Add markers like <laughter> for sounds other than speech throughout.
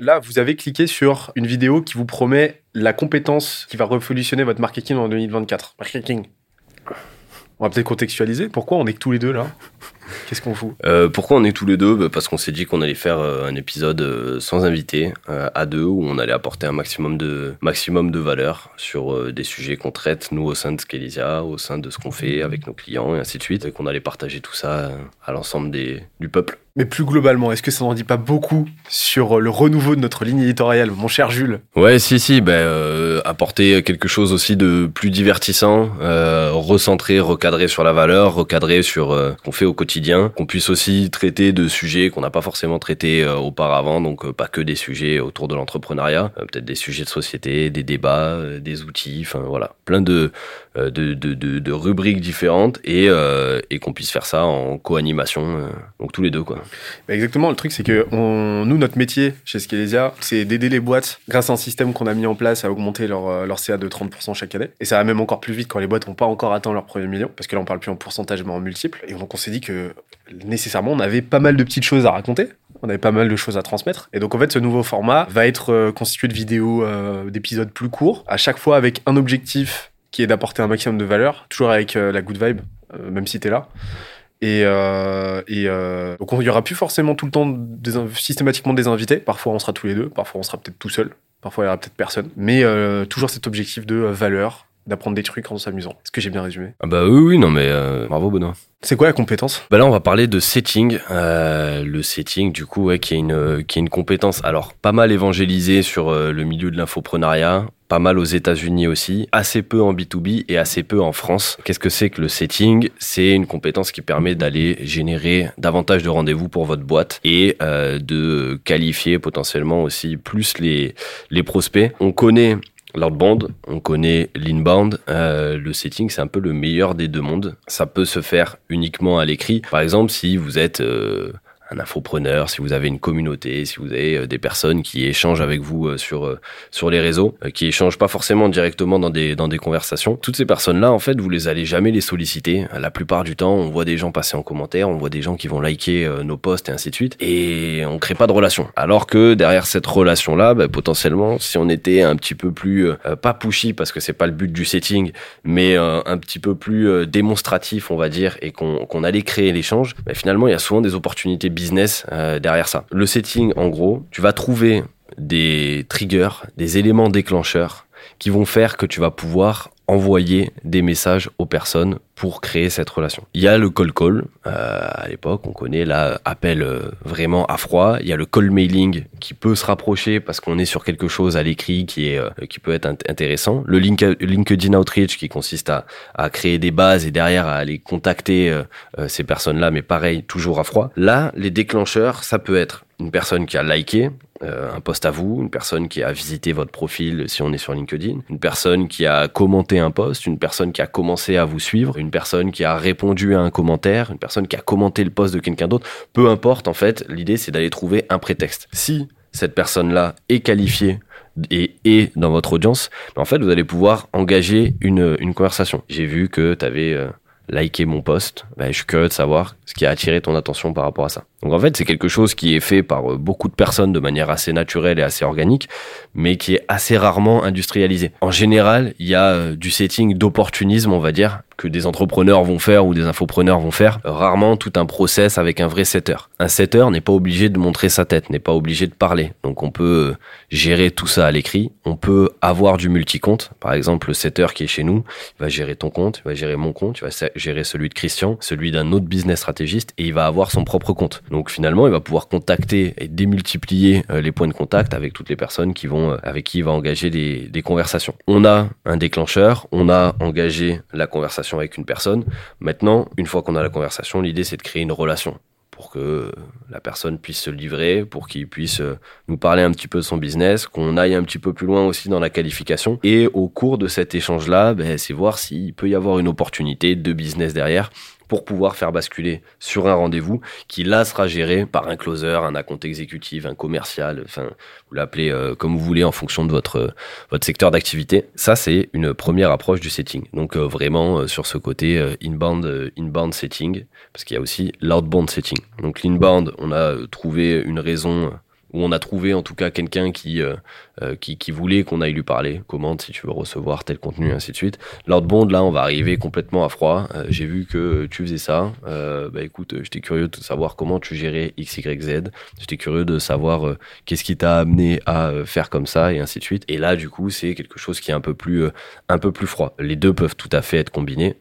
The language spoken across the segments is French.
Là, vous avez cliqué sur une vidéo qui vous promet la compétence qui va révolutionner votre marketing en 2024. Marketing. On va peut-être contextualiser. Pourquoi on est que tous les deux là Qu'est-ce qu'on fout Euh, pourquoi on est tous les deux Bah, Parce qu'on s'est dit qu'on allait faire euh, un épisode euh, sans invité, à deux, où on allait apporter un maximum de, maximum de valeur sur des sujets qu'on traite, nous, au sein de Scalysia, au sein de ce qu'on fait avec nos clients, et ainsi de suite, et qu'on allait partager tout ça à l'ensemble des, du peuple. Mais plus globalement, est-ce que ça n'en dit pas beaucoup sur le renouveau de notre ligne éditoriale, mon cher Jules? Ouais, si, si, euh, apporter quelque chose aussi de plus divertissant, euh, recentrer, recadrer sur la valeur, recadrer sur euh, ce qu'on fait au quotidien, qu'on puisse aussi traiter de sujets qu'on n'a pas forcément traités euh, auparavant, donc euh, pas que des sujets autour de l'entrepreneuriat, euh, peut-être des sujets de société, des débats, des outils, enfin voilà, plein de, de, de, rubriques différentes et, et qu'on puisse faire ça en co-animation, donc tous les deux quoi. Exactement, le truc c'est que nous, notre métier chez Scalesia, c'est d'aider les boîtes grâce à un système qu'on a mis en place à augmenter leur, leur CA de 30% chaque année. Et ça va même encore plus vite quand les boîtes n'ont pas encore atteint leur premier million, parce que là on parle plus en pourcentage mais en multiple. Et donc on s'est dit que nécessairement on avait pas mal de petites choses à raconter. On avait pas mal de choses à transmettre. Et donc, en fait, ce nouveau format va être euh, constitué de vidéos, euh, d'épisodes plus courts, à chaque fois avec un objectif qui est d'apporter un maximum de valeur, toujours avec euh, la good vibe, même si t'es là. Et, donc, il y aura plus forcément tout le temps des, systématiquement des invités. Parfois, on sera tous les deux, parfois, on sera peut-être tout seul, parfois, il y aura peut-être personne. Mais toujours cet objectif de valeur, d'apprendre des trucs en s'amusant. Est-ce que j'ai bien résumé Ah bah oui, oui, non mais euh, bravo Benoît. C'est quoi la compétence? Bah là, on va parler de setting. Euh, le setting, du coup, ouais, qui est une qui est une compétence. Alors, pas mal évangélisée sur euh, le milieu de l'infoprenariat, pas mal aux États-Unis aussi, assez peu en B2B et assez peu en France. Qu'est-ce que c'est que le setting? C'est une compétence qui permet d'aller générer davantage de rendez-vous pour votre boîte et euh, de qualifier potentiellement aussi plus les les prospects. On connaît l'outbound, on connaît l'inbound. Euh, le setting, c'est un peu le meilleur des deux mondes. Ça peut se faire uniquement à l'écrit. Par exemple, si vous êtes euh, un infopreneur, si vous avez une communauté, si vous avez euh, des personnes qui échangent avec vous euh, sur euh, sur les réseaux, qui échangent pas forcément directement dans des dans des conversations. Toutes ces personnes-là, en fait, vous les allez jamais les solliciter. La plupart du temps, on voit des gens passer en commentaire, on voit des gens qui vont liker nos posts et ainsi de suite, et on crée pas de relation. Alors que derrière cette relation-là, bah, potentiellement, si on était un petit peu plus euh, pas pushy parce que c'est pas le but du setting, mais euh, un petit peu plus euh, démonstratif, on va dire, et qu'on qu'on allait créer l'échange, bah, finalement, il y a souvent des opportunités business euh, derrière ça. Le setting, en gros, tu vas trouver des triggers, des éléments déclencheurs qui vont faire que tu vas pouvoir envoyer des messages aux personnes pour créer cette relation. Il y a le call call, euh, à l'époque on connaît là appel euh, vraiment à froid. Il y a le call mailing qui peut se rapprocher parce qu'on est sur quelque chose à l'écrit qui est euh, qui peut être int- intéressant. Le link, LinkedIn outreach qui consiste à, à créer des bases et derrière à aller contacter ces personnes-là, mais pareil toujours à froid. Là les déclencheurs ça peut être une personne qui a liké un post à vous, une personne qui a visité votre profil si on est sur LinkedIn, une personne qui a commenté un post, une personne qui a commencé à vous suivre, une personne qui a répondu à un commentaire, une personne qui a commenté le post de quelqu'un d'autre. Peu importe, en fait, l'idée c'est d'aller trouver un prétexte. Si cette personne-là est qualifiée et est dans votre audience, ben, en fait, vous allez pouvoir engager une, une conversation. J'ai vu que tu avais euh, liké mon post. Ben, je suis curieux de savoir ce qui a attiré ton attention par rapport à ça. Donc en fait, c'est quelque chose qui est fait par euh, beaucoup de personnes de manière assez naturelle et assez organique, mais qui est assez rarement industrialisé. En général, il y a euh, du setting d'opportunisme, on va dire, que des entrepreneurs vont faire ou des infopreneurs vont faire. Rarement tout un process avec un vrai setter. Un setter n'est pas obligé de montrer sa tête, n'est pas obligé de parler. Donc on peut euh, gérer tout ça à l'écrit. On peut avoir du multi-compte. Par exemple, le setter qui est chez nous, il va gérer ton compte, il va gérer mon compte, il va gérer celui de Christian, celui d'un autre business stratégiste et il va avoir son propre compte. Donc finalement, il va pouvoir contacter et démultiplier euh, les points de contact avec toutes les personnes qui vont, euh, avec qui il va engager des conversations. On a un déclencheur, on a engagé la conversation avec une personne. Maintenant, une fois qu'on a la conversation, l'idée c'est de créer une relation pour que la personne puisse se livrer, pour qu'il puisse euh, nous parler un petit peu de son business, qu'on aille un petit peu plus loin aussi dans la qualification. Et au cours de cet échange-là, ben, c'est voir s'il peut y avoir une opportunité de business derrière pour pouvoir faire basculer sur un rendez-vous qui là sera géré par un closer, un account exécutif, un commercial, enfin vous l'appelez euh, comme vous voulez en fonction de votre euh, votre secteur d'activité. Ça c'est une première approche du setting. Donc euh, vraiment sur ce côté inbound inbound setting parce qu'il y a aussi l'outbound setting. Donc l'inbound, on a trouvé une raison où on a trouvé en tout cas quelqu'un qui, euh, euh, qui, qui voulait qu'on aille lui parler, commande si tu veux recevoir tel contenu, ainsi de suite. L'outbound, là, on va arriver complètement à froid. Euh, J'ai vu que tu faisais ça. Euh, bah écoute, j'étais curieux de savoir comment tu gérais X, Y, Z. J'étais curieux de savoir euh, qu'est-ce qui t'a amené à faire comme ça et ainsi de suite. Et là, du coup, c'est quelque chose qui est un peu plus, un peu plus froid. Les deux peuvent tout à fait être combinés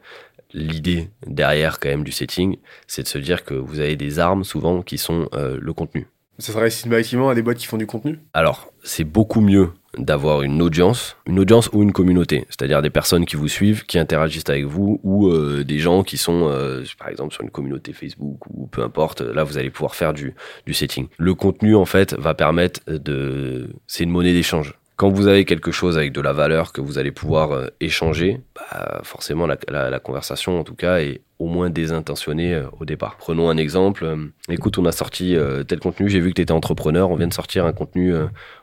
l'idée derrière quand même du setting, c'est de se dire que vous avez des armes souvent qui sont le contenu. Ça serait systématiquement à des boîtes qui font du contenu Alors, c'est beaucoup mieux d'avoir une audience, une audience ou une communauté, c'est-à-dire des personnes qui vous suivent, qui interagissent avec vous, ou euh, des gens qui sont, euh, par exemple, sur une communauté Facebook ou peu importe. Là, vous allez pouvoir faire du, setting. Le contenu, en fait, va permettre de, c'est une monnaie d'échange. Quand vous avez quelque chose avec de la valeur que vous allez pouvoir euh, échanger, bah, forcément la conversation en tout cas est au moins désintentionnée euh, au départ. Prenons un exemple. euh, écoute, on a sorti euh, tel contenu, j'ai vu que tu étais entrepreneur, on vient de sortir un contenu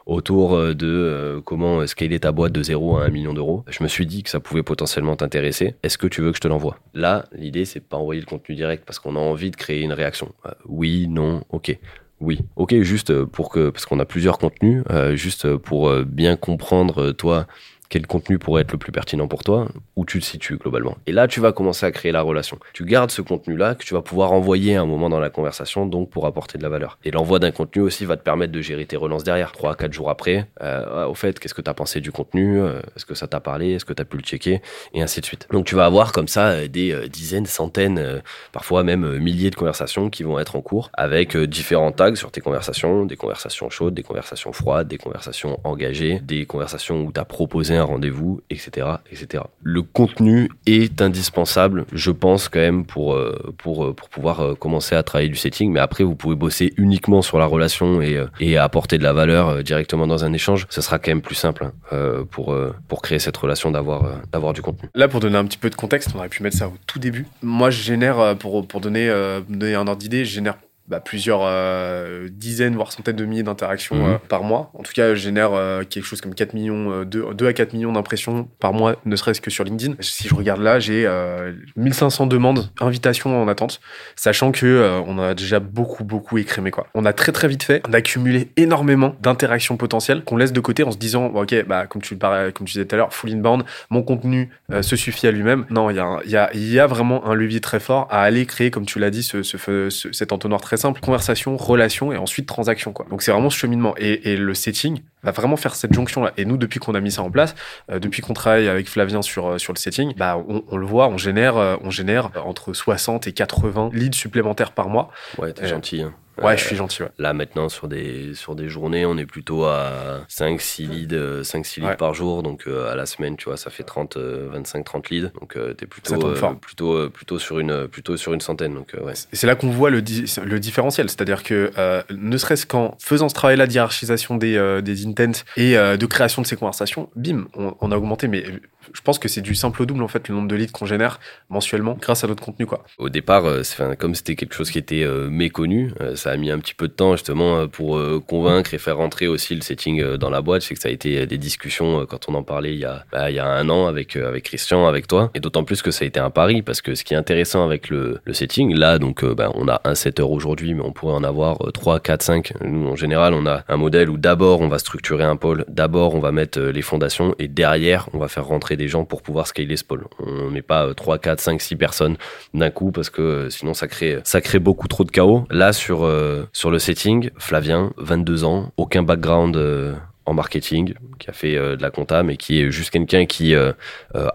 autour de comment scaler ta boîte de 0 à 1 million d'euros. Je me suis dit que ça pouvait potentiellement t'intéresser. Est-ce que tu veux que je te l'envoie? Là, l'idée, c'est pas envoyer le contenu direct parce qu'on a envie de créer une réaction. Oui, non, ok. Oui, ok, juste pour que, parce qu'on a plusieurs contenus, juste pour bien comprendre, toi, quel contenu pourrait être le plus pertinent pour toi, où tu te situes globalement. Et là, tu vas commencer à créer la relation. Tu gardes ce contenu-là que tu vas pouvoir envoyer à un moment dans la conversation, donc pour apporter de la valeur. Et l'envoi d'un contenu aussi va te permettre de gérer tes relances derrière. Trois, quatre jours après, euh, au fait, qu'est-ce que tu as pensé du contenu Euh, Est-ce que ça t'a parlé Est-ce que tu as pu le checker Et ainsi de suite. Donc tu vas avoir comme ça euh, des dizaines, centaines, parfois même milliers de conversations qui vont être en cours avec différents tags sur tes conversations, des conversations chaudes, des conversations froides, des conversations engagées, des conversations où tu as proposé un rendez-vous, etc., etc. Le contenu est indispensable, je pense quand même pour euh, pour euh, pour pouvoir euh, commencer à travailler du setting. Mais après, vous pouvez bosser uniquement sur la relation et et apporter de la valeur directement dans un échange. Ce sera quand même plus simple hein, pour pour créer cette relation d'avoir d'avoir du contenu. Là, pour donner un petit peu de contexte, on aurait pu mettre ça au tout début. Moi, je génère, pour, pour donner, donner un ordre d'idée, je génère bah, plusieurs euh, dizaines, voire centaines de milliers d'interactions Mhm. euh, par mois. En tout cas, je génère euh, quelque chose comme 4 millions, euh, 2, 2 à 4 millions d'impressions par mois, ne serait-ce que sur LinkedIn. Si je regarde là, j'ai euh, 1500 demandes, invitations en attente, sachant que on a déjà beaucoup, beaucoup écrémé. Quoi. On a très, très vite fait d'accumuler énormément d'interactions potentielles qu'on laisse de côté en se disant, bon, ok, bah, comme, tu le parlais, comme tu disais tout à l'heure, full inbound, mon contenu se suffit à lui-même. Non, il y, a y, a, y a vraiment un levier très fort à aller créer, comme tu l'as dit, ce, ce, ce- cet entonnoir très simple, conversation, relation et ensuite transaction. Quoi. Donc c'est vraiment ce cheminement. Et, et le setting va vraiment faire cette jonction-là. Et nous, depuis qu'on a mis ça en place, euh, depuis qu'on travaille avec Flavien sur, euh, sur le setting, bah, on, on le voit, on génère, euh, on génère entre 60 et 80 leads supplémentaires par mois. Ouais, t'es gentil. hein. Ouais, Euh, je suis gentil. Ouais. Là maintenant sur des sur des journées, on est plutôt à 5 6 leads euh, 5 6 leads Ouais. par jour donc euh, à la semaine, tu vois, ça fait 30 euh, 25 30 leads. Donc euh, t'es Ça plutôt euh, plutôt euh, plutôt sur une plutôt sur une centaine donc euh, ouais. C'est là qu'on voit le, di- le différentiel. C'est-à-dire que, euh, ne serait-ce qu'en faisant ce travail-là de hiérarchisation des, euh, des intents et euh, de création de ces conversations, bim, on, on a augmenté. Mais je pense que c'est du simple au double, en fait, le nombre de leads qu'on génère mensuellement grâce à notre contenu. Quoi. Au départ, euh, comme c'était quelque chose qui était euh, méconnu, euh, a mis un petit peu de temps justement euh, pour euh, convaincre et faire rentrer aussi le setting euh, dans la boîte. Je sais que ça a été des discussions quand on en parlait il y a, bah, il y a un an avec, avec Christian, avec toi. Et d'autant plus que ça a été un pari parce que ce qui est intéressant avec le, le setting, là, donc bah, on a un setter aujourd'hui, mais on pourrait en avoir euh, 3, 4, 5. Nous, en général, on a un modèle où d'abord on va structurer un pôle, d'abord on va mettre les fondations et derrière on va faire rentrer des gens pour pouvoir scaler ce pôle. On n'est pas euh, 3, 4, 5, 6 personnes d'un coup parce que sinon ça crée ça crée beaucoup trop de chaos. Là sur euh, sur le setting, Flavien, 22 ans, aucun background euh, en marketing, qui a fait euh, de la compta, mais qui est juste quelqu'un qui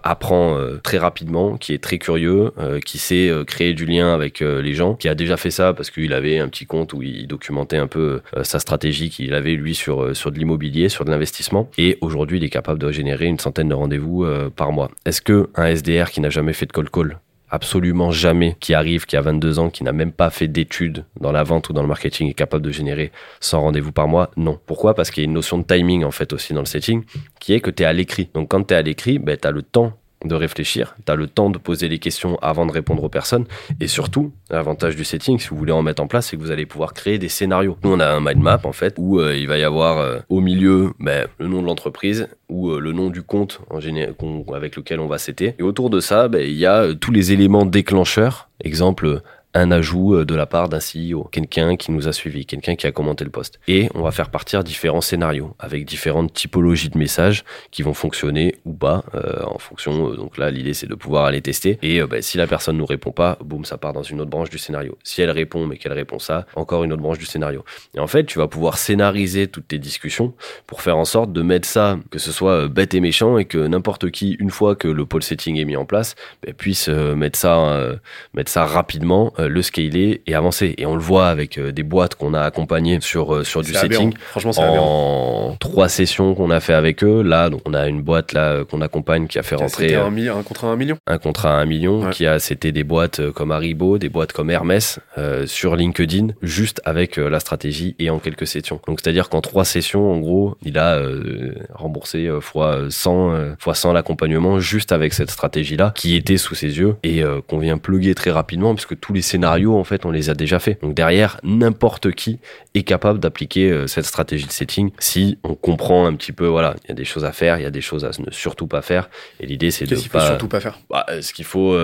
apprend très rapidement, qui est très curieux, qui sait créer du lien avec les gens, qui a déjà fait ça parce qu'il avait un petit compte où il documentait un peu sa stratégie qu'il avait lui sur de l'immobilier, sur de l'investissement, et aujourd'hui il est capable de générer une centaine de rendez-vous par mois. Est-ce que un SDR qui n'a jamais fait de call call absolument jamais qui arrive, qui a 22 ans, qui n'a même pas fait d'études dans la vente ou dans le marketing est capable de générer 100 rendez-vous par mois Non. Pourquoi? Parce qu'il y a une notion de timing en fait aussi dans le setting qui est que tu es à l'écrit. Donc quand tu es à l'écrit, ben, tu as le temps de réfléchir, tu as le temps de poser les questions avant de répondre aux personnes. Et surtout, l'avantage du setting, si vous voulez en mettre en place, c'est que vous allez pouvoir créer des scénarios. Nous, on a un mind map en fait où euh, il va y avoir euh, au milieu ben, le nom de l'entreprise ou euh, le nom du compte en géné- avec lequel on va setter. Et autour de ça, ben, il y a tous les éléments déclencheurs, exemple un ajout de la part d'un CEO, quelqu'un qui nous a suivi, quelqu'un qui a commenté le post. Et on va faire partir différents scénarios avec différentes typologies de messages qui vont fonctionner ou pas en fonction. donc là, l'idée c'est de pouvoir aller tester. Et bah, si la personne nous répond pas, boum, ça part dans une autre branche du scénario. Si elle répond mais qu'elle répond ça, encore une autre branche du scénario. Et en fait, tu vas pouvoir scénariser toutes tes discussions pour faire en sorte de mettre ça, que ce soit euh, bête et méchant, et que n'importe qui, une fois que le pole setting est mis en place, ben, puisse euh, mettre ça, euh, mettre ça rapidement, le scaler et avancer. Et on le voit avec des boîtes qu'on a accompagnées sur sur du setting. Franchement, c'est en trois sessions qu'on a fait avec eux. Là, donc on a une boîte là qu'on accompagne qui a fait rentrer un, un, contrat à un million. Un contrat à un million, qui a c'était des boîtes comme Haribo, des boîtes comme Hermès sur LinkedIn, juste avec la stratégie et en quelques sessions. Donc c'est-à-dire qu'en trois sessions, en gros, il a euh, remboursé euh, fois 100 euh, fois 100 l'accompagnement juste avec cette stratégie-là qui était sous ses yeux et qu'on vient plugger très rapidement puisque tous les scénarios en fait on les a déjà fait. Donc derrière, n'importe qui est capable d'appliquer cette stratégie de setting si on comprend un petit peu voilà, il y a des choses à faire, il y a des choses à ne surtout pas faire et l'idée c'est de faut surtout pas faire? Bah, ce qu'il faut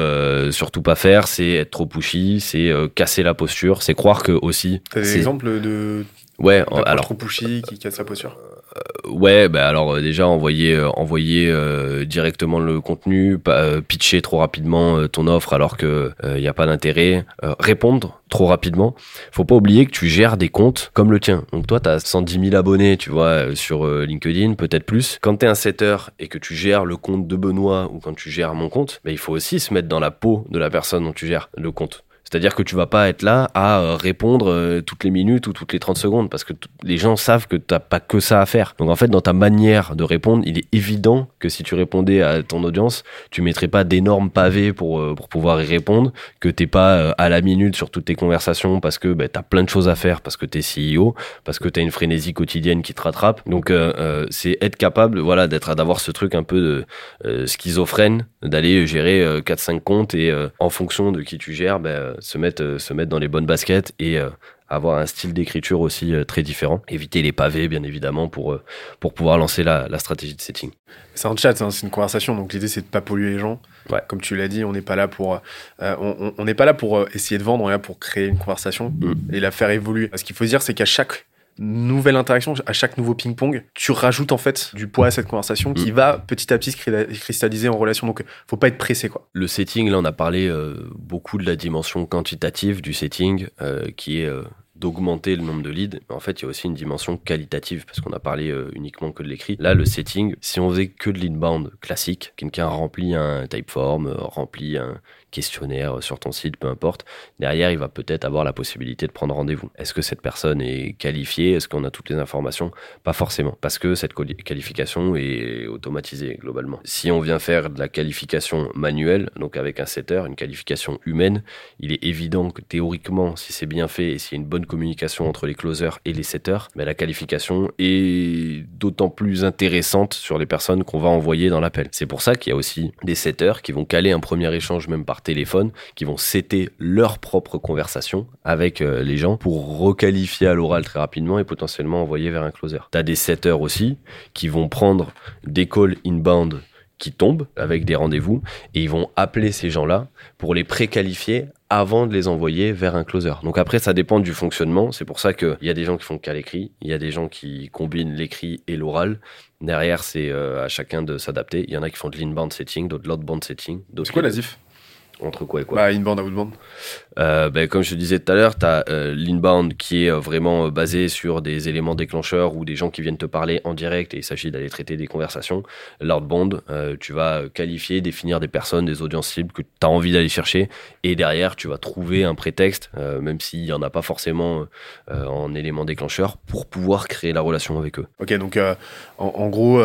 surtout pas faire, c'est être trop pushy, c'est casser la posture, c'est croire que aussi T'as des exemples de Ouais, alors trop pushy qui casse sa posture? Euh, ouais, bah alors euh, déjà envoyer euh, envoyer directement le contenu, pas pitcher trop rapidement ton offre alors que il y a pas d'intérêt, répondre trop rapidement. Faut pas oublier que tu gères des comptes comme le tien. Donc toi, tu as 110 000 abonnés, tu vois, sur LinkedIn, peut-être plus. Quand tu es un setter et que tu gères le compte de Benoît ou quand tu gères mon compte, bah, il faut aussi se mettre dans la peau de la personne dont tu gères le compte. C'est-à-dire que tu vas pas être là à euh, répondre euh, toutes les minutes ou toutes les 30 secondes parce que les gens savent que tu n'as pas que ça à faire. Donc en fait, dans ta manière de répondre, il est évident que si tu répondais à ton audience, tu mettrais pas d'énormes pavés pour, euh, pouvoir y répondre, que t'es pas à la minute sur toutes tes conversations parce que bah, tu as plein de choses à faire, parce que tu es CEO, parce que tu as une frénésie quotidienne qui te rattrape. Donc c'est être capable voilà, d'être d'avoir ce truc un peu de schizophrène, d'aller gérer 4-5 comptes et en fonction de qui tu gères, bah, se mettre, euh, se mettre dans les bonnes baskets et euh, avoir un style d'écriture aussi euh, très différent. Éviter les pavés, bien évidemment, pour, pour pouvoir lancer la, stratégie de setting. C'est un chat, c'est une conversation, donc l'idée c'est de pas polluer les gens. Comme tu l'as dit, on n'est pas là pour, on n'est pas là pour essayer de vendre, on est là pour créer une conversation mm. et la faire évoluer. Ce qu'il faut dire, c'est qu'à chaque nouvelle interaction, à chaque nouveau ping-pong, tu rajoutes en fait du poids à cette conversation qui mm. va petit à petit se cristalliser en relation. Donc, faut pas être pressé, quoi. Le setting, là, on a parlé euh, beaucoup de la dimension quantitative du setting, euh, qui est euh, d'augmenter le nombre de leads. Mais en fait, il y a aussi une dimension qualitative parce qu'on a parlé uniquement que de l'écrit. Là, le setting, si on faisait que de l'inbound classique, quelqu'un remplit un typeform, remplit un questionnaire sur ton site, peu importe. Derrière, il va peut-être avoir la possibilité de prendre rendez-vous. Est-ce que cette personne est qualifiée? Est-ce qu'on a toutes les informations? Pas forcément, parce que cette qualification est automatisée globalement. Si on vient faire de la qualification manuelle, donc avec un setter, une qualification humaine, il est évident que théoriquement, si c'est bien fait et s'il y a une bonne communication entre les closers et les setters, mais la qualification est d'autant plus intéressante sur les personnes qu'on va envoyer dans l'appel. C'est pour ça qu'il y a aussi des setters qui vont caler un premier échange même par téléphone qui vont setter leur propre conversation avec euh, les gens pour requalifier à l'oral très rapidement et potentiellement envoyer vers un closer. Tu as des setters aussi qui vont prendre des calls inbound qui tombent avec des rendez-vous et ils vont appeler ces gens-là pour les préqualifier avant de les envoyer vers un closer. Donc après, ça dépend du fonctionnement. C'est pour ça qu'il y a des gens qui font qu'à l'écrit, il y a des gens qui combinent l'écrit et l'oral. Derrière, c'est euh, à chacun de s'adapter. Il y en a qui font de l'inbound setting, d'autres de l'outbound setting. C'est quoi la diff entre quoi et quoi Bah, inbound, outbound. Euh, ben, comme je te disais tout à l'heure, tu as euh, l'inbound qui est euh, vraiment basé sur des éléments déclencheurs ou des gens qui viennent te parler en direct et il s'agit d'aller traiter des conversations. L'outbound, tu vas qualifier, définir des personnes, des audiences cibles que tu as envie d'aller chercher et derrière, tu vas trouver un prétexte, même s'il n'y en a pas forcément en élément déclencheur, pour pouvoir créer la relation avec eux. Ok, donc en, gros,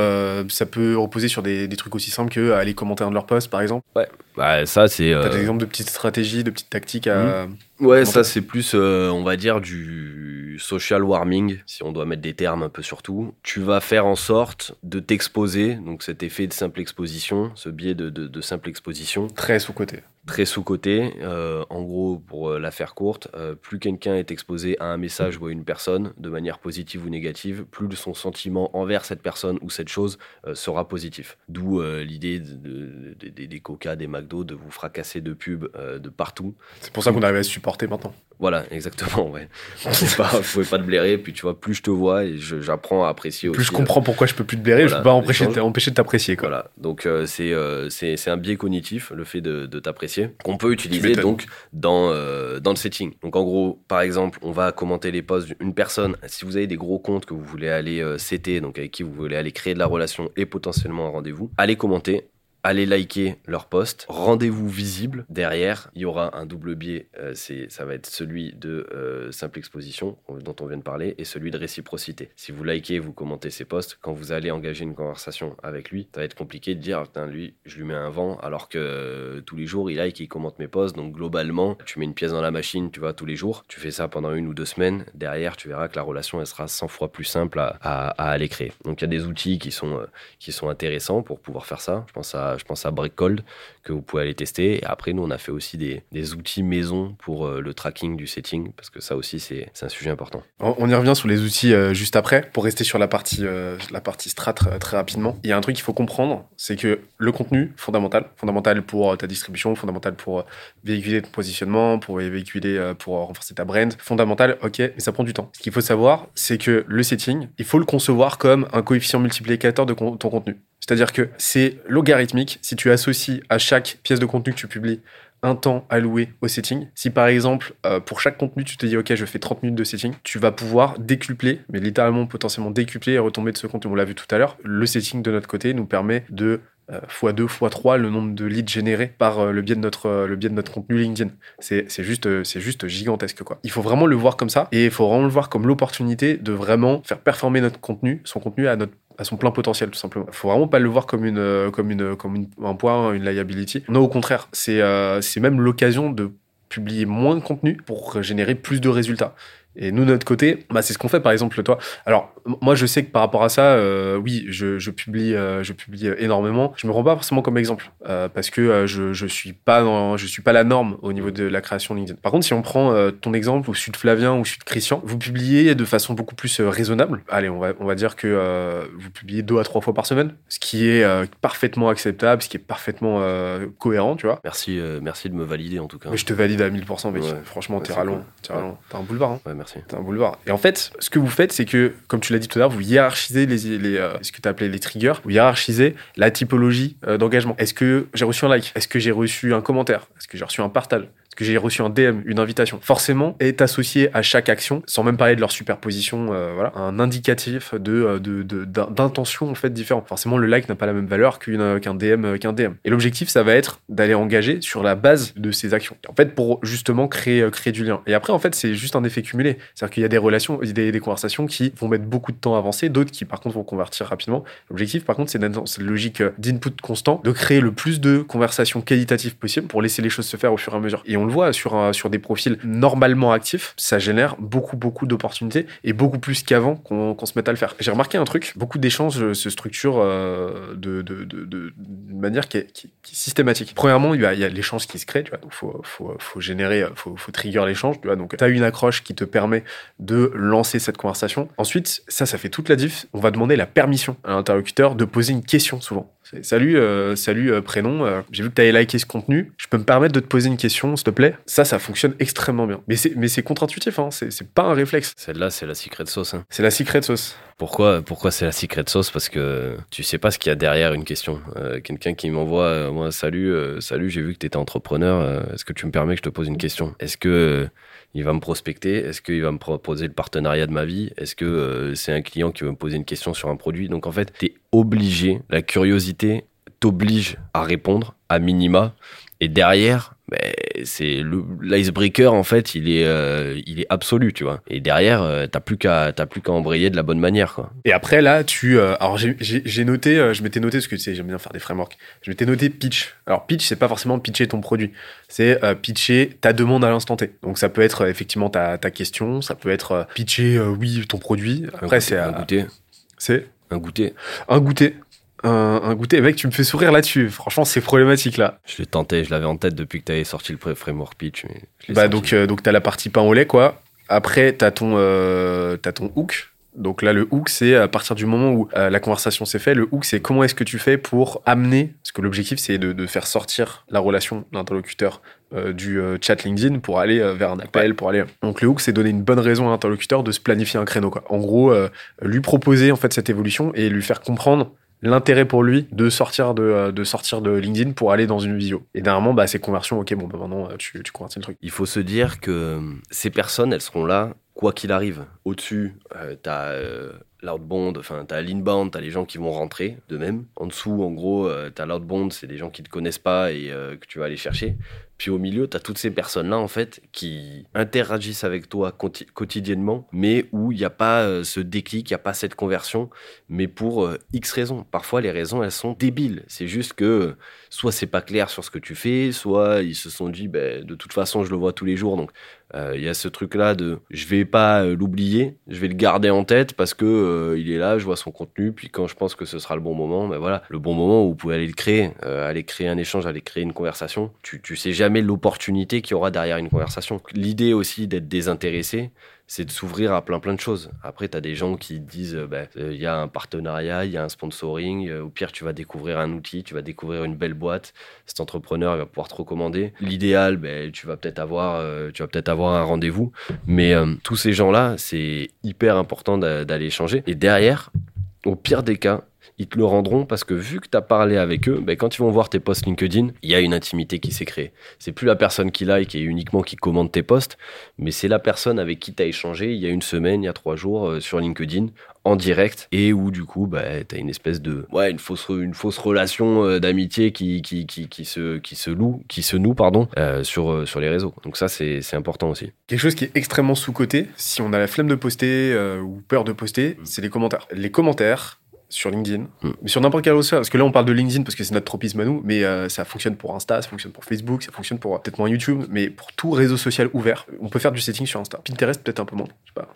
ça peut reposer sur des, des trucs aussi simples que aller commenter un de leurs posts, par exemple? Ouais, bah, ça c'est. T'as des exemples de petites stratégies, de petites tactiques à. Hmm. Ouais, ça c'est plus, euh, on va dire, du social warming, si on doit mettre des termes un peu surtout. Tu vas faire en sorte de t'exposer, donc cet effet de simple exposition, ce biais de, de, simple exposition. Très sous-côté. Très sous-coté. Euh, en gros, pour euh, la faire courte, euh, plus quelqu'un est exposé à un message ou à une personne, de manière positive ou négative, plus son sentiment envers cette personne ou cette chose sera positif. D'où l'idée de, des Coca, des McDo, de vous fracasser de pubs de partout. C'est pour ça qu'on arrive à se supporter maintenant. Voilà, exactement. Ouais. On ne pouvait pas te blairer, puis tu vois, plus je te vois et j'apprends à apprécier plus aussi. Plus je comprends pourquoi je peux plus te blairer, je peux pas empêcher, de t'apprécier. Voilà, donc c'est c'est un biais cognitif, le fait de, de t'apprécier, qu'on peut utiliser donc dans, euh, dans le setting. Donc en gros, par exemple, on va commenter les posts d'une personne. Si vous avez des gros comptes que vous voulez aller euh, donc avec qui vous voulez aller créer de la relation et potentiellement un rendez-vous, allez commenter allez liker leur post. Rendez-vous visible. Derrière, il y aura un double biais. Euh, ça va être celui de euh, simple exposition dont on vient de parler et celui de réciprocité. Si vous likez, vous commentez ses posts, quand vous allez engager une conversation avec lui, ça va être compliqué de dire, putain, lui, je lui mets un vent alors que euh, tous les jours, il like et il commente mes posts. Donc globalement, tu mets une pièce dans la machine, tu vois, tous les jours. Tu fais ça pendant une ou deux semaines. Derrière, tu verras que la relation, elle sera 100 fois plus simple à, à aller créer. Donc il y a des outils qui sont, qui sont intéressants pour pouvoir faire ça. Je pense à je pense à Breakcold que vous pouvez aller tester. Et après, nous, on a fait aussi des, outils maison pour euh, le tracking du setting, parce que ça aussi, c'est un sujet important. On, y revient sur les outils euh, juste après. Pour rester sur la partie, euh, la partie strat très rapidement, il y a un truc qu'il faut comprendre, c'est que le contenu, fondamental, fondamental pour ta distribution, fondamental pour véhiculer ton positionnement, pour véhiculer, pour renforcer ta brand, fondamental, ok, mais ça prend du temps. Ce qu'il faut savoir, c'est que le setting, il faut le concevoir comme un coefficient multiplicateur de ton contenu. C'est-à-dire que c'est logarithmique si tu associes à chaque pièce de contenu que tu publies un temps alloué au setting. Si par exemple, euh, pour chaque contenu, tu te dis, OK, je fais 30 minutes de setting, tu vas pouvoir décupler, mais littéralement potentiellement décupler et retomber de ce contenu. On l'a vu tout à l'heure. Le setting de notre côté nous permet de x2, euh, x3 le nombre de leads générés par euh, le biais de notre, le biais contenu LinkedIn. C'est juste, c'est juste gigantesque. Quoi. Il faut vraiment le voir comme ça et il faut vraiment le voir comme l'opportunité de vraiment faire performer notre contenu, son contenu à notre à son plein potentiel tout simplement. Faut vraiment pas le voir comme une euh, comme une comme un point, une liability. Non, au contraire, c'est euh, c'est même l'occasion de publier moins de contenu pour générer plus de résultats. Et nous, de notre côté, bah, c'est ce qu'on fait, par exemple, toi. Alors, moi, je sais que par rapport à ça, euh, oui, je, je publie, euh, je publie énormément. Je me rends pas forcément comme exemple euh, parce que euh, je, je suis pas dans, je suis pas la norme au niveau de la création LinkedIn. Par contre, si on prend euh, ton exemple ou celui de Flavien ou celui de Christian, vous publiez de façon beaucoup plus raisonnable. Allez, on va, on va dire que vous publiez deux à trois fois par semaine, ce qui est parfaitement acceptable, ce qui est parfaitement cohérent, tu vois. Merci, merci de me valider en tout cas. Mais je te valide à 1000%, mec. Franchement, t'es rallon. T'es T'as un boulevard. Hein. Ouais, T'as un boulevard. Et en fait, ce que vous faites, c'est que, comme tu l'as dit tout à l'heure, vous hiérarchisez les, les euh, ce que tu appelé les triggers, vous hiérarchisez la typologie euh, d'engagement. Est-ce que j'ai reçu un like? Est-ce que j'ai reçu un commentaire? Est-ce que j'ai reçu un partage? Que j'ai reçu un DM, une invitation, forcément est associé à chaque action, sans même parler de leur superposition, euh, voilà, un indicatif de euh, d'intention de, en fait différent. Forcément, le like n'a pas la même valeur qu'un DM euh, qu'un DM. Et l'objectif, ça va être d'aller engager sur la base de ces actions. En fait, pour justement créer créer du lien. Et après, en fait, c'est juste un effet cumulé. C'est-à-dire qu'il y a des relations, des, des conversations qui vont mettre beaucoup de temps à avancer, d'autres qui par contre vont convertir rapidement. L'objectif, par contre, c'est cette logique d'input constant, de créer le plus de conversations qualitatives possible pour laisser les choses se faire au fur et à mesure. Le voit sur, sur des profils normalement actifs, ça génère beaucoup, beaucoup d'opportunités et beaucoup plus qu'avant qu'on se mette à le faire. J'ai remarqué un truc, beaucoup d'échanges se structurent euh, de, de, de, manière qui est, systématique. Premièrement, il y a, a l'échange qui se crée, tu vois, donc faut, faut, faut générer, faut, faut trigger l'échange, tu vois, donc tu as une accroche qui te permet de lancer cette conversation. Ensuite, ça, ça fait toute la diff. On va demander la permission à l'interlocuteur de poser une question souvent. Salut, euh, salut, euh, prénom. Euh, j'ai vu que tu avais liké ce contenu. Je peux me permettre de te poser une question, s'il te plaît? Ça, ça fonctionne extrêmement bien. Mais c'est, contre-intuitif, hein. c'est, pas un réflexe. Celle-là, c'est la secret sauce. Hein. C'est la secret sauce. Pourquoi, pourquoi c'est la secret sauce? Parce que tu sais pas ce qu'il y a derrière une question. quelqu'un qui m'envoie, moi, salut, salut, j'ai vu que tu étais entrepreneur. Est-ce que tu me permets que je te pose une question? Est-ce que il va me prospecter. Est-ce qu'il va me proposer le partenariat de ma vie? Est-ce que euh, c'est un client qui va me poser une question sur un produit? Donc en fait, tu es obligé, la curiosité t'oblige à répondre à minima. Et derrière, c'est l'icebreaker en fait il est euh, il est absolu tu vois. Et derrière euh, t'as plus qu'à t'as plus qu'à embrayer de la bonne manière quoi. Et après là tu euh, alors j'ai noté je m'étais noté parce que tu sais j'aime bien faire des frameworks. Je m'étais noté pitch. Alors pitch c'est pas forcément pitcher ton produit. C'est pitcher ta demande à l'instant T. Donc ça peut être effectivement ta, ta question. Ça peut être pitcher oui ton produit. Après c'est un goûter. c'est un goûter. Un goûter un, goûter. Mec, tu me fais sourire là-dessus. Franchement, c'est problématique là. Je l'ai tenté, je l'avais en tête depuis que tu avais sorti le framework pitch. Mais bah, donc, euh, donc tu as la partie pain au lait, quoi. Après, tu as, euh, as, ton hook. Donc là, le hook, c'est à partir du moment où euh, la conversation s'est faite, le hook, c'est comment est-ce que tu fais pour amener, parce que l'objectif, c'est de, de, faire sortir la relation d'interlocuteur du chat LinkedIn pour aller vers un appel, pour aller. Donc le hook, c'est donner une bonne raison à l'interlocuteur de se planifier un créneau. Quoi. En gros, lui proposer en fait cette évolution et lui faire comprendre l'intérêt pour lui de sortir de, euh, de, sortir de LinkedIn pour aller dans une visio. Et dernièrement, bah, ces conversions, ok, bon, bah, maintenant, euh, tu, tu convertis le truc. Il faut se dire que euh, ces personnes, elles seront là quoi qu'il arrive. Au-dessus, tu as l'outbound, enfin, tu as l'inbound, tu as les gens qui vont rentrer de même. En dessous, en gros, tu as l'outbound, c'est des gens qui te connaissent pas et que tu vas aller chercher. Puis au milieu, tu as toutes ces personnes-là, en fait, qui interagissent avec toi quotidiennement, mais où il n'y a pas euh, ce déclic, il n'y a pas cette conversion, mais pour euh, X raisons. Parfois, les raisons, elles sont débiles. C'est juste que soit c'est pas clair sur ce que tu fais, soit ils se sont dit, ben, de toute façon, je le vois tous les jours, donc euh, il y a ce truc-là de je vais pas l'oublier, je vais le garder en tête parce que il est là, je vois son contenu, puis quand je pense que ce sera le bon moment, ben voilà, le bon moment où vous pouvez aller le créer, aller créer un échange, aller créer une conversation. Tu, tu sais jamais l'opportunité qu'il y aura derrière une conversation. L'idée aussi d'être désintéressé, c'est de s'ouvrir à plein plein de choses. Après, tu as des gens qui disent, euh, bah, euh, il y a un partenariat, il y a un sponsoring, euh, au pire, tu vas découvrir un outil, tu vas découvrir une belle boîte, cet entrepreneur il va pouvoir te recommander. L'idéal, bah, tu vas peut-être avoir, tu vas peut-être avoir un rendez-vous, mais tous ces gens-là, c'est hyper important d'aller échanger. Et derrière, au pire des cas, ils te le rendront parce que vu que tu as parlé avec eux, ben, quand ils vont voir tes posts LinkedIn, il y a une intimité qui s'est créée. C'est plus la personne qui like et uniquement qui commente tes posts, mais c'est la personne avec qui tu as échangé il y a une semaine, il y a trois jours euh, sur LinkedIn en direct et où du coup bah, tu as une espèce de ouais une fausse une fausse relation euh, d'amitié qui, qui, qui, qui, se qui se loue qui se noue pardon euh, sur sur les réseaux donc ça c'est important aussi quelque chose qui est extrêmement sous côté si on a la flemme de poster ou peur de poster mm. c'est les commentaires les commentaires sur LinkedIn, mm. mais sur n'importe quel autre parce que là on parle de LinkedIn parce que c'est notre tropisme à nous, mais euh, ça fonctionne pour Insta, ça fonctionne pour Facebook, ça fonctionne pour peut-être moins YouTube, mais pour tout réseau social ouvert, on peut faire du setting sur Insta. Pinterest peut-être un peu moins, je sais pas.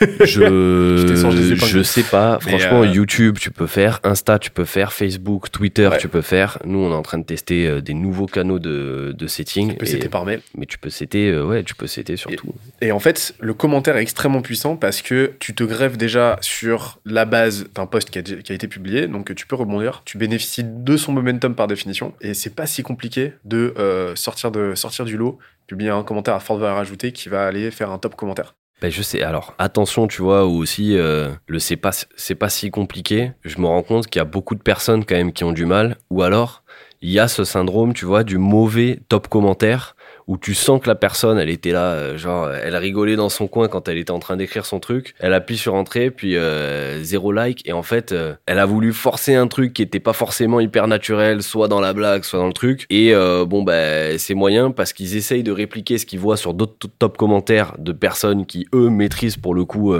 <laughs> je, je, sais pas, franchement euh, YouTube tu peux faire, Insta tu peux faire, Facebook, Twitter tu peux faire. Nous on est en train de tester euh, des nouveaux canaux de, de setting. Tu peux setter par mail. Mais tu peux setter, ouais, tu peux setter surtout. Et, et en fait, le commentaire est extrêmement puissant parce que tu te grèves déjà sur la base d'un post qui a qui a été publié, donc tu peux rebondir. Tu bénéficies de son momentum par définition, et c'est pas si compliqué de, euh, sortir, de sortir du lot, publier un commentaire à forte valeur ajoutée qui va aller faire un top commentaire. Ben je sais. Alors attention, tu vois, aussi euh, le c'est pas c'est pas si compliqué. Je me rends compte qu'il y a beaucoup de personnes quand même qui ont du mal, ou alors il y a ce syndrome, tu vois, du mauvais top commentaire où tu sens que la personne, elle était là, euh, genre, elle rigolait dans son coin quand elle était en train d'écrire son truc. Elle appuie sur entrée, puis euh, zéro like, et en fait, euh, elle a voulu forcer un truc qui était pas forcément hyper naturel, soit dans la blague, soit dans le truc. Et bon, ben, c'est moyen parce qu'ils essayent de répliquer ce qu'ils voient sur d'autres top commentaires de personnes qui eux maîtrisent pour le coup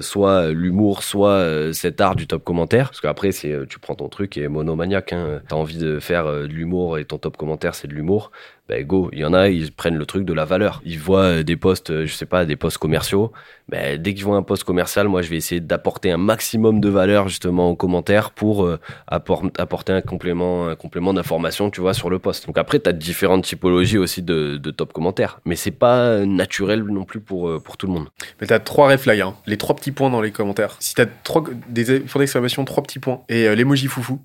soit l'humour, soit cet art du top commentaire. Parce qu'après, tu prends ton truc et monomaniaque. Hein. T'as envie de faire de l'humour et ton top commentaire c'est de l'humour ben go, il y en a, ils prennent le truc de la valeur. Ils voient euh, des postes, euh, je sais pas, des postes commerciaux. Ben, dès qu'ils voient un poste commercial, moi, je vais essayer d'apporter un maximum de valeur justement aux commentaires pour euh, apporter un complément, un complément d'information, tu vois, sur le poste. Donc après, tu as différentes typologies aussi de, de top commentaires, mais c'est pas naturel non plus pour, pour tout le monde. Mais tu as trois reflags, hein. les trois petits points dans les commentaires. Si tu as trois, des points d'exclamation, trois petits points, et l'emoji foufou,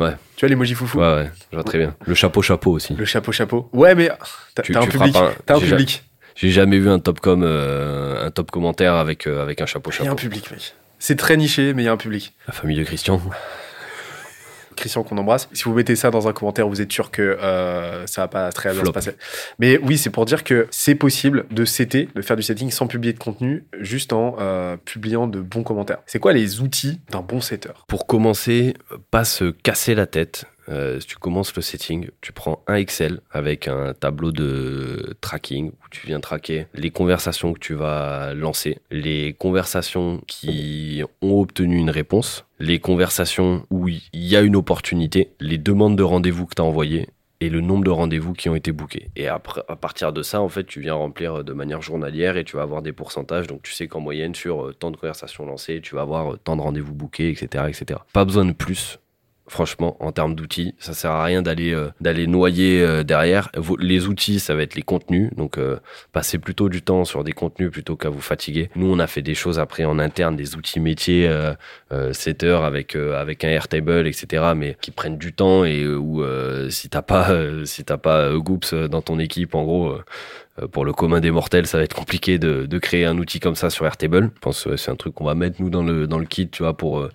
Ouais. Tu vois l'emoji foufou Ouais, ouais, je vois très bien. Le chapeau chapeau aussi. Le chapeau chapeau. Ouais, mais t'as un, public. T'as un public. J'ai jamais vu un top com, euh, un top commentaire avec, euh, avec un chapeau chapeau. Il y a un public, mec. C'est très niché, mais il y a un public. La famille de Christian. Christian qu'on embrasse. Si vous mettez ça dans un commentaire, vous êtes sûr que euh, ça va pas très bien se passer. Mais oui, c'est pour dire que c'est possible de setter, de faire du setting sans publier de contenu, juste en euh, publiant de bons commentaires. C'est quoi les outils d'un bon setter? Pour commencer, pas se casser la tête. Euh, si tu commences le setting, tu prends un Excel avec un tableau de tracking où tu viens traquer les conversations que tu vas lancer, les conversations qui ont obtenu une réponse, les conversations où il y a une opportunité, les demandes de rendez-vous que tu as envoyées et le nombre de rendez-vous qui ont été bookés. Et après, à partir de ça, en fait, tu viens remplir de manière journalière et tu vas avoir des pourcentages. Donc, tu sais qu'en moyenne, sur euh, tant de conversations lancées, tu vas avoir euh, tant de rendez-vous bookés, etc., etc. Pas besoin de plus franchement, en termes d'outils. Ça sert à rien d'aller euh, d'aller noyer euh, derrière. Les outils, ça va être les contenus. Donc, euh, passez plutôt du temps sur des contenus plutôt qu'à vous fatiguer. Nous, on a fait des choses après en interne, des outils métiers, euh, 7 heures avec avec un Airtable, etc. Mais qui prennent du temps et où si t'as pas si t'as pas Goops dans ton équipe, en gros pour le commun des mortels, ça va être compliqué de, créer un outil comme ça sur Airtable. Je pense que c'est un truc qu'on va mettre nous dans le dans le kit, tu vois, pour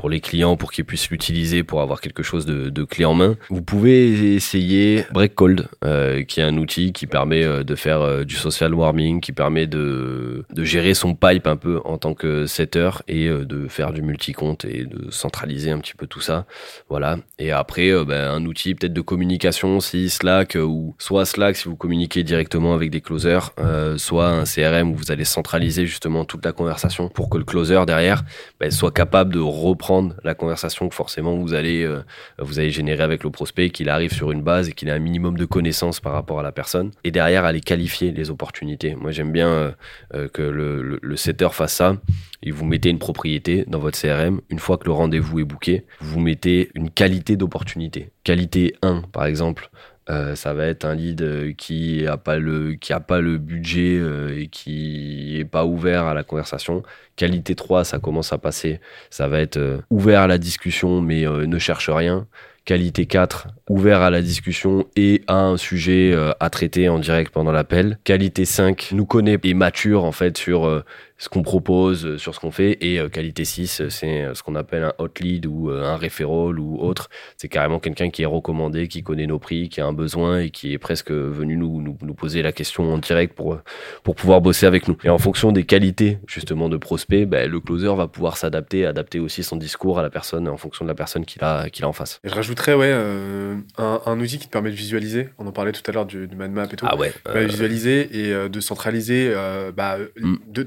pour les clients, pour qu'ils puissent l'utiliser, pour avoir quelque chose de, de, clé en main. Vous pouvez essayer Breakcold, euh, qui est un outil qui permet euh, de faire euh, du social warming, qui permet de, de gérer son pipe un peu en tant que setter et euh, de faire du multi-compte et de centraliser un petit peu tout ça. Voilà. Et après, ben, un outil peut-être de communication, si Slack ou soit Slack si vous communiquez directement avec des closers, soit un CRM où vous allez centraliser justement toute la conversation pour que le closer derrière ben, soit capable de reprendre la conversation que forcément vous allez, euh, vous allez générer avec le prospect, qu'il arrive sur une base et qu'il ait un minimum de connaissances par rapport à la personne. Et derrière, aller qualifier les opportunités. Moi, j'aime bien euh, euh, que le, le, setter fasse ça. Et vous mettez une propriété dans votre CRM. Une fois que le rendez-vous est booké, vous mettez une qualité d'opportunité. Qualité 1, par exemple. Euh, ça va être un lead euh, qui a pas le pas le budget euh, et qui est pas ouvert à la conversation. Qualité 3, ça commence à passer. Ça va être ouvert à la discussion mais ne cherche rien. Qualité 4, ouvert à la discussion et à un sujet à traiter en direct pendant l'appel. Qualité 5, nous connaît et mature en fait sur ce qu'on propose, euh, sur ce qu'on fait. Et euh, qualité 6, euh, c'est ce qu'on appelle un hot lead ou un referral ou autre. C'est carrément quelqu'un qui est recommandé, qui connaît nos prix, qui a un besoin et qui est presque venu nous, nous, nous, poser la question en direct pour, pour pouvoir bosser avec nous. Et en fonction des qualités justement de prospect, ben, le closer va pouvoir s'adapter, adapter aussi son discours à la personne en fonction de la personne qu'il a, qu'il a en face. je rajouterais ouais, un, un, outil qui te permet de visualiser. On en parlait tout à l'heure du, du map et tout. Ah ouais. visualiser et de centraliser, bah, mm. de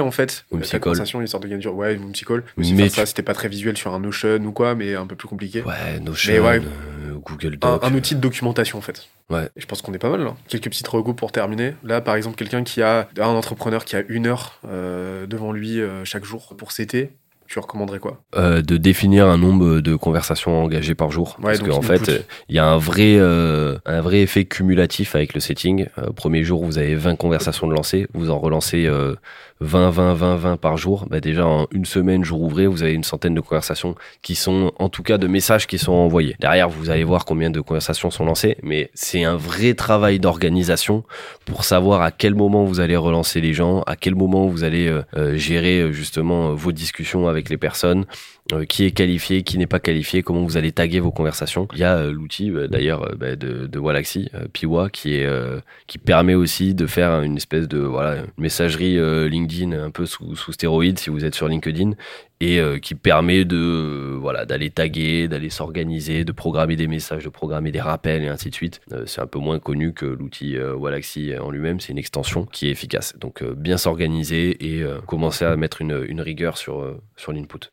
en fait. Ou la conversation, une sorte de gain Ouais, une psychole. Mais ça, c'était pas très visuel sur un Notion ou quoi, mais un peu plus compliqué. Ouais, Notion, ouais, euh, Google Doc. Un, outil de documentation en fait. Ouais. Et je pense qu'on est pas mal là. Quelques petites regos pour terminer. Là, par exemple, quelqu'un qui a un entrepreneur qui a une heure euh, devant lui euh, chaque jour pour CT tu recommanderais quoi? Euh, De définir un nombre de conversations engagées par jour. parce qu'en fait, il y a un vrai, euh, un vrai effet cumulatif avec le setting. Euh, premier jour, vous avez 20 conversations de lancer, vous en relancez 20, 20, 20, 20 par jour. Bah déjà, en une semaine, jour ouvré, vous avez une centaine de conversations qui sont, en tout cas, de messages qui sont envoyés. Derrière, vous allez voir combien de conversations sont lancées, mais c'est un vrai travail d'organisation pour savoir à quel moment vous allez relancer les gens, à quel moment vous allez gérer justement vos discussions avec les personnes, qui est qualifié, qui n'est pas qualifié, comment vous allez taguer vos conversations. Il y a euh, l'outil euh, d'ailleurs bah, de, de Walaxy, Piwa, qui est qui permet aussi de faire une espèce de voilà messagerie LinkedIn un peu sous, sous stéroïde si vous êtes sur LinkedIn et qui permet de voilà d'aller taguer, d'aller s'organiser, de programmer des messages, de programmer des rappels et ainsi de suite. c'est un peu moins connu que l'outil Walaxy en lui-même, c'est une extension qui est efficace. Donc bien s'organiser et commencer à mettre une, une rigueur sur sur l'input.